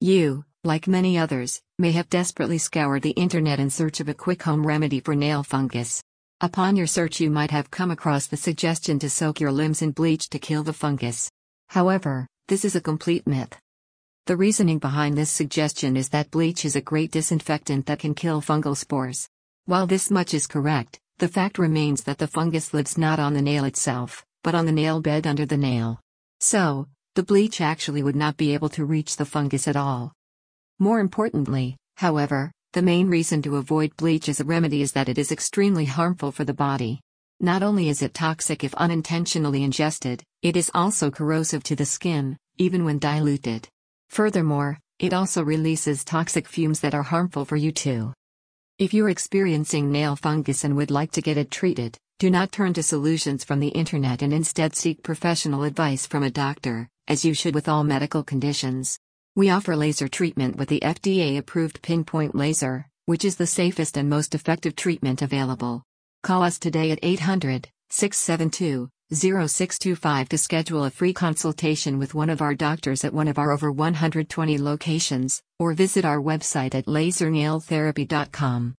You, like many others, may have desperately scoured the internet in search of a quick home remedy for nail fungus. Upon your search, you might have come across the suggestion to soak your limbs in bleach to kill the fungus. However, this is a complete myth. The reasoning behind this suggestion is that bleach is a great disinfectant that can kill fungal spores. While this much is correct, the fact remains that the fungus lives not on the nail itself, but on the nail bed under the nail. So, the bleach actually would not be able to reach the fungus at all. More importantly, however, the main reason to avoid bleach as a remedy is that it is extremely harmful for the body. Not only is it toxic if unintentionally ingested, it is also corrosive to the skin, even when diluted. Furthermore, it also releases toxic fumes that are harmful for you too. If you're experiencing nail fungus and would like to get it treated, do not turn to solutions from the internet and instead seek professional advice from a doctor, as you should with all medical conditions. We offer laser treatment with the FDA approved PinPointe laser, which is the safest and most effective treatment available. Call us today at 800 672 0625 to schedule a free consultation with one of our doctors at one of our over 120 locations, or visit our website at lasernailtherapy.com.